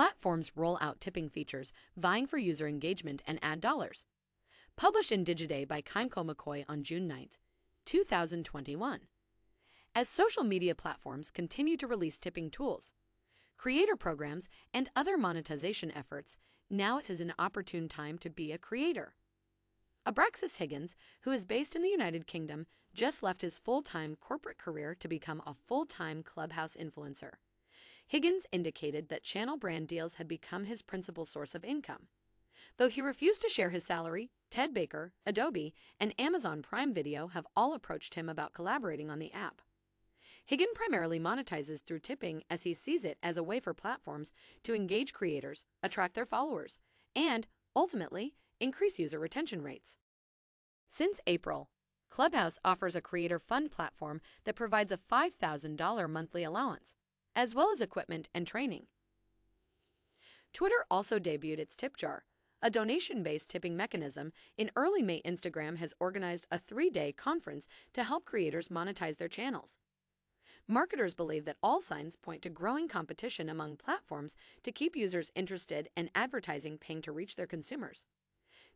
Platforms roll out tipping features, vying for user engagement and ad dollars. Published in Digiday by Kimeko McCoy on June 9, 2021. As social media platforms continue to release tipping tools, creator programs, and other monetization efforts, now is an opportune time to be a creator. Abraxas Higgins, who is based in the United Kingdom, just left his full time corporate career to become a full time Clubhouse influencer. Higgins indicated that channel brand deals had become his principal source of income. Though he refused to share his salary, Ted Baker, Adobe, and Amazon Prime Video have all approached him about collaborating on the app. Higgins primarily monetizes through tipping as he sees it as a way for platforms to engage creators, attract their followers, and, ultimately, increase user retention rates. Since April, Clubhouse offers a creator fund platform that provides a $5,000 monthly allowance, as well as equipment and training. Twitter also debuted its tip jar, a donation based tipping mechanism. In early May, Instagram has organized a three day conference to help creators monetize their channels. Marketers believe that all signs point to growing competition among platforms to keep users interested and advertising paying to reach their consumers.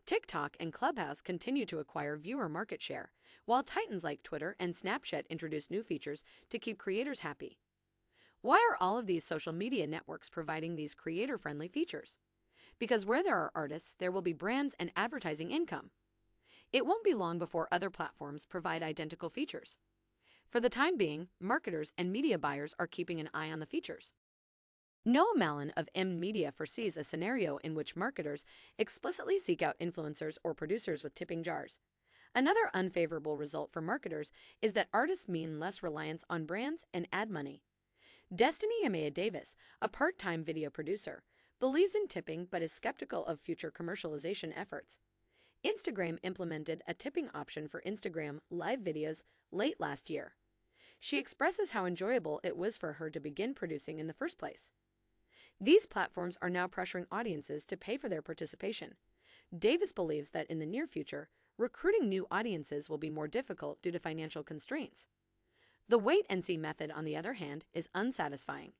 TikTok and Clubhouse continue to acquire viewer market share, while titans like Twitter and Snapchat introduce new features to keep creators happy. Why are all of these social media networks providing these creator friendly features? Because where there are artists, there will be brands and advertising income. It won't be long before other platforms provide identical features. For the time being, marketers and media buyers are keeping an eye on the features. Noah Mallin of M Media foresees a scenario in which marketers explicitly seek out influencers or producers with tipping jars. Another unfavorable result for marketers is that artists mean less reliance on brands and ad money. Destiny Amaya Davis, a part time video producer, believes in tipping but is skeptical of future commercialization efforts. Instagram implemented a tipping option for Instagram live videos late last year. She expresses how enjoyable it was for her to begin producing in the first place. These platforms are now pressuring audiences to pay for their participation. Davis believes that in the near future, recruiting new audiences will be more difficult due to financial constraints. The wait and see method, on the other hand, is unsatisfying.